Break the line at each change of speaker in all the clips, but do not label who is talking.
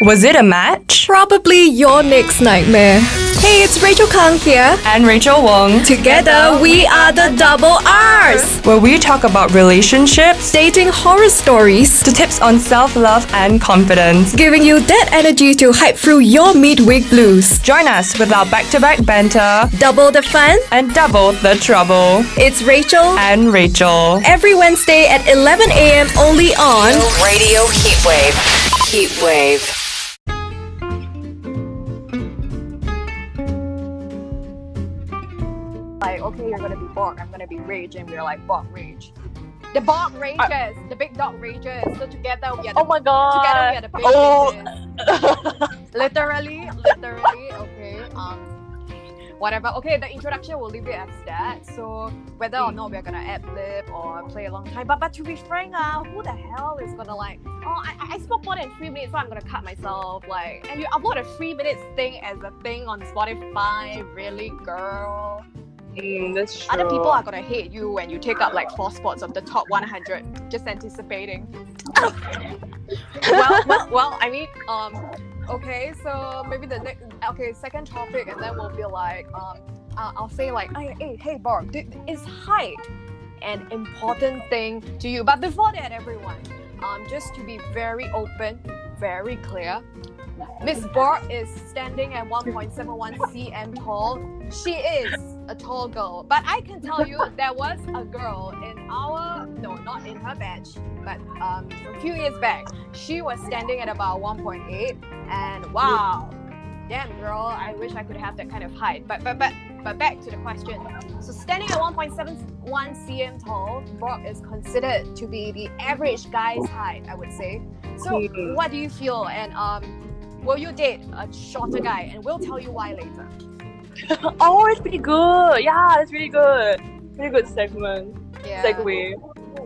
Was it a match?
Probably your next nightmare. Hey, it's Rachel Kang here.
And Rachel Wong.
Together, we are the Double R's.
Where we talk about relationships,
Dating horror stories.
to tips on self love and confidence.
Giving you that energy to hype through your midweek blues.
Join us with our back to back banter
Double the fun.
and double the trouble.
It's Rachel.
And Rachel.
Every Wednesday at 11 a.m. only on
Radio Heatwave. Heatwave.
Like, okay, you're gonna be Borg, I'm gonna be Rage, and we're like Borg Rage. The Borg rages, the big dog rages. So together we are the,
Oh my god.
together we are the big
Oh.
Literally, literally, okay. Um whatever. Okay, the introduction we'll leave it as that. So whether or not we're gonna ad lib or play a long time. But but to be frank, uh, who the hell is gonna like oh I, I spoke more than three minutes, so I'm gonna cut myself. Like and you upload a three minutes thing as a thing on Spotify, really girl.
Mm, that's true.
Other people are gonna hate you when you take up like four spots of the top 100. Just anticipating. well, well, well, I mean, um, okay, so maybe the next, okay, second topic, and then we'll be like, um, uh, I'll say like, hey, hey, hey, Barb, is height an important thing to you? But before that, everyone, um, just to be very open, very clear. Miss Barb is standing at 1.71 cm tall. She is a tall girl, but I can tell you there was a girl in our no, not in her batch, but um, a few years back. She was standing at about 1.8, and wow, damn girl, I wish I could have that kind of height. But but but but back to the question. So standing at 1.71 cm tall, Brock is considered to be the average guy's height, I would say. So
Hmm.
what do you feel? And um, will you date a shorter guy? And we'll tell you why later.
oh, it's pretty good. Yeah, it's really good. Pretty good segment.
Yeah.
Segue.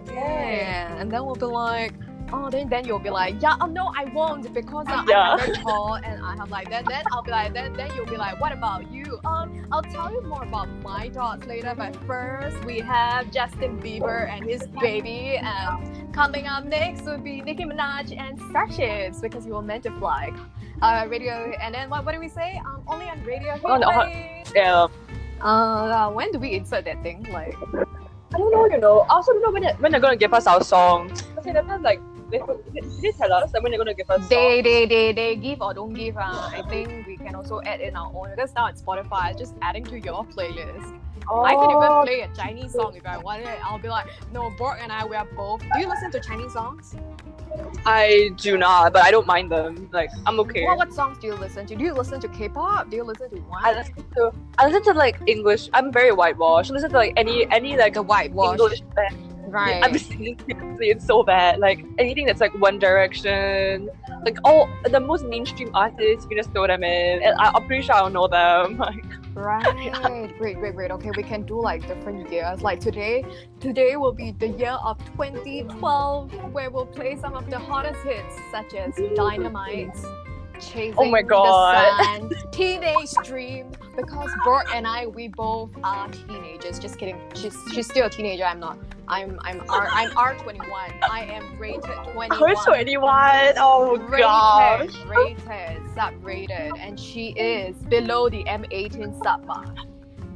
Yeah, and then we'll be like, oh, then then you'll be like, yeah, oh no, I won't because uh,
Yeah.
I'm very tall and I have like then then I'll be like then then you'll be like, what about you? Um, I'll tell you more about my thoughts later, but first we have Justin Bieber and his baby, and coming up next will be Nicki Minaj and Starships because you were meant to fly. Uh, radio, and then what, what do we say? Um, only on radio.
On- on- Yeah.
Uh, when do we insert that thing? Like,
I don't know, you know. I also don't know when, they, when they're gonna give us our song. Okay, that time like they, did they tell us like when they're gonna give us
they
song?
they they they give or don't give uh, I think we can also add in our own because now it's Spotify just adding to your playlist oh. I can even
Oh,
play a Chinese song if I want it I'll be like no Borg and I we are both do you listen to Chinese songs
I do not, but I don't mind them. Like I'm okay.
well what songs do you listen to do you listen to K-pop do you listen to what
I listen to I listen to like English. I'm very whitewashed. I listen to like any any like
the whitewash
English band.
Right
I'm singing seriously, it's so bad. Like anything that's like One Direction, like all the most mainstream artists, you can just throw them in. And I, I'm pretty sure I'll know them. Like
Right. great, great, great. Okay, we can do like different years. Like today, today will be the year of 2012, where we'll play some of the hottest hits such as Dynamite, Chasing
Oh my God.
the Sun, Teenage Dream. Because Bert and I, we both are teenagers. Just kidding. She's she's still a teenager. I'm not. I'm I'm R I'm R21. I am rated 21.
Chris 21. Oh rated, gosh.
Rated, rated, sub rated, and she is below the M18 sub mark.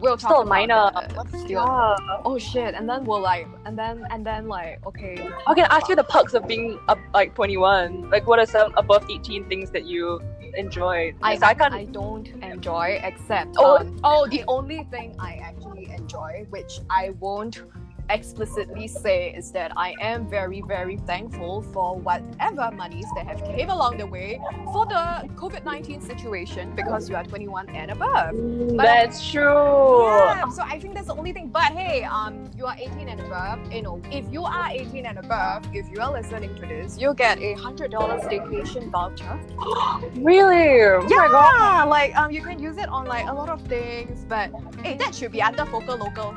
We'll talk
Still minor.
Still.
Yeah.
Oh shit! And then we'll like, and then and then like, okay.
I can ask you the perks of being up, like 21. Like, what are some above 18 things that you enjoy?
I,
I can't.
I don't enjoy except
Oh.
um, oh the only thing I actually enjoy, which I won't explicitly say, is that I am very very thankful for whatever monies that have came along the way for the COVID nineteen situation because you are twenty one and above.
Mm, That's true.
Yeah, so I think that's the only thing. But hey, um, you are 18 and above. You know, if you are 18 and above, if you are listening to this, you'll get a hundred dollars staycation voucher.
Really? Oh my god.
Yeah, like um, you can use it on like a lot of things. But hey, that should be under Focal Local,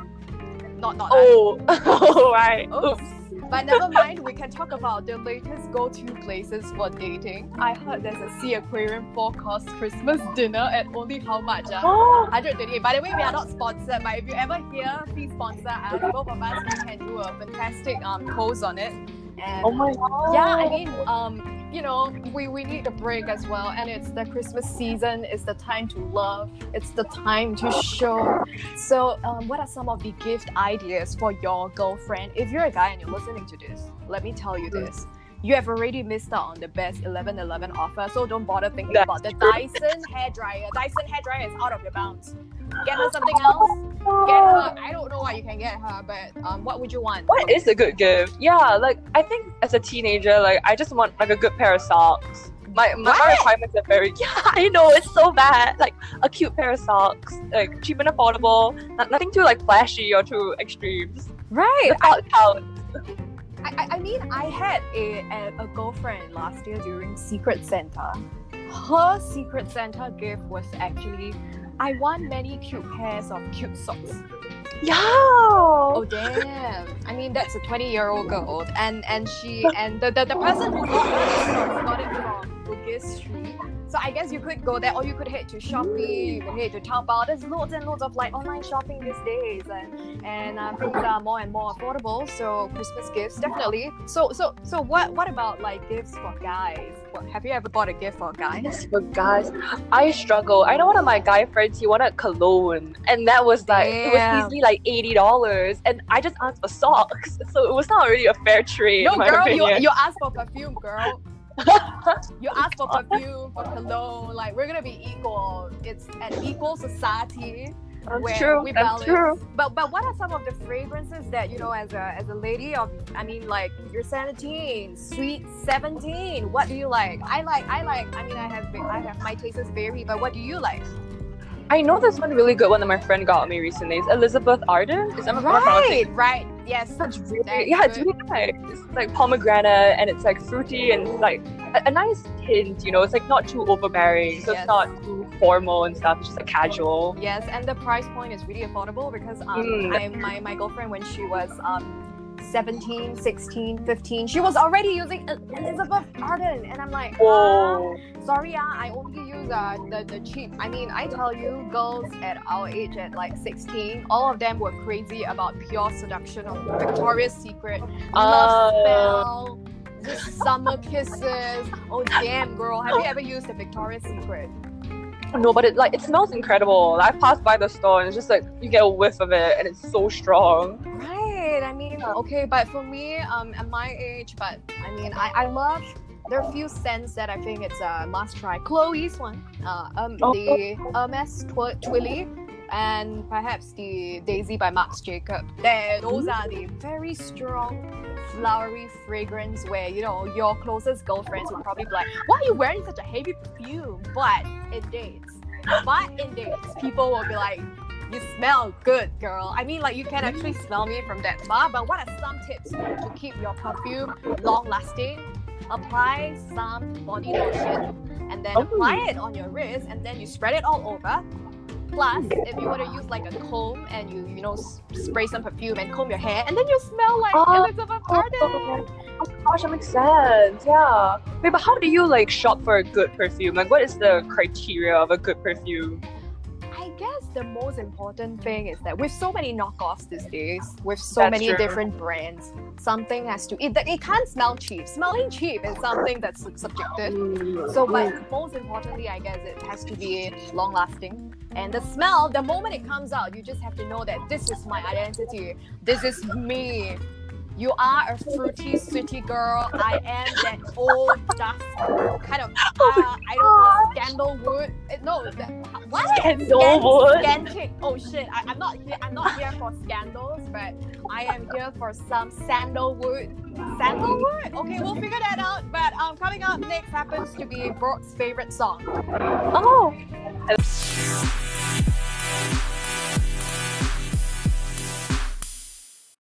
not not.
Oh, oh right.
Oops. But never mind, we can talk about the latest go-to places for dating. I heard there's a Sea Aquarium four-course Christmas dinner at only how much? Uh?
Oh,
128. By the way, we are not sponsored, but if you ever hear, please sponsor us. Both of us we can do a fantastic um post on it. And
oh my god.
yeah, I mean, um, you know, we, we need a break as well. And it's the Christmas season. It's the time to love. It's the time to show. So, um, what are some of the gift ideas for your girlfriend? If you're a guy and you're listening to this, let me tell you this. You have already missed out on the best 11 11 offer, so don't bother thinking
That's
about the
true.
Dyson hair dryer. Dyson hair dryer is out of your bounds. Get her something else. Get her. I don't know what you can get her, but um, what would you want?
What is a good gift? Yeah, like I think as a teenager, like I just want like a good pair of socks. My my, my requirements are very yeah, I know it's so bad. Like a cute pair of socks, like cheap and affordable, not, nothing too like flashy or too extreme.
Right.
the thought counts.
I, I, mean, I had a, a, a girlfriend last year during Secret Santa. Her Secret Santa gift was actually, I want many cute pairs of cute socks.
Yeah.
Oh damn! I mean, that's a twenty-year-old girl, and and she and the the, the person who got it from Bugis Street. So I guess you could go there, or you could head to Shopee, you could head to Taobao. There's loads and loads of like online shopping these days, and and uh, things are more and more affordable. So Christmas gifts definitely. So so so what what about like gifts for guys? What, have you ever bought a gift for a guy?
Yes, for guys, I struggle. I know one of my guy friends, he wanted cologne, and that was like it was easily like eighty dollars, and I just asked for socks, so it was not really a fair trade.
No,
in my
girl, you you asked for perfume, girl. You ask for perfume, for cologne. Like we're gonna be equal. It's an equal society.
That's
where
true.
we
That's
balance.
true.
But but what are some of the fragrances that you know as a as a lady of I mean like you're 17, sweet 17. What do you like? I like I like I mean I have I have my tastes vary, but what do you like?
I know there's one really good one that my friend got me recently. It's Elizabeth Arden. Is that right?
Right. Yes.
That's really
That's
yeah, it's really nice. It's like pomegranate and it's like fruity and like a, a nice hint. You know, it's like not too overbearing, so
Yes.
it's not too formal and stuff. It's just like casual.
Yes, and the price point is really affordable because um,
Mm.
I, my, my girlfriend, when she was um, 17, 16, 15, she was already using Elizabeth Arden. And I'm like, uh,
Whoa.
sorry, uh, I only use uh, the, the cheap. I mean, I tell you, girls at our age, at like 16, all of them were crazy about pure seduction of Victoria's Secret, love
Uh,
spell, the summer kisses. Oh, damn, girl. Have you ever used a Victoria's Secret?
No, but it like it smells incredible. I passed by the store and it's just like you get a whiff of it and it's so strong.
Right. Mean, okay, but for me, um, at my age, but I mean, I, I love. There are a few scents that I think it's a must try. Chloe's one, uh, um,
Oh.
the Hermes Twi- Twilly, and perhaps the Daisy by Marc Jacob. There, those are the very strong, flowery fragrance where you know your closest girlfriends will probably be like, "Why are you wearing such a heavy perfume?" But it dates. But in dates, people will be like, you smell good, girl. I mean, like you can actually smell me from that far. But what are some tips to keep your perfume long lasting? Apply some body lotion and then
Oh.
apply it on your wrist and then you spread it all over. Plus, if you want to use like a comb and you you know s- spray some perfume and comb your hair, and then you smell like
Oh.
Elizabeth Arden.
Oh gosh, that makes sense. Yeah. Wait, but how do you like shop for a good perfume? Like, what is the criteria of a good perfume?
I guess the most important thing is that with so many knockoffs these days, with so
That's
many
true.
different brands, something has to it, that it can't smell cheap. Smelling cheap is something that's subjective. So, mm. but most importantly, I guess it has to be long lasting. And the smell, the moment it comes out, you just have to know that this is my identity. This is me. You are a fruity, sweetie girl. I am that old dust kind of, uh, I don't know, scandalwood. Uh, No, that, what?
Scandalwood?
Scan- Scantic. Oh shit! I, I'm not here. I'm not here for scandals, but I am here for some sandalwood. Sandalwood? Okay, we'll figure that out. But um, coming up next happens to be Brooke's favorite song.
Oh.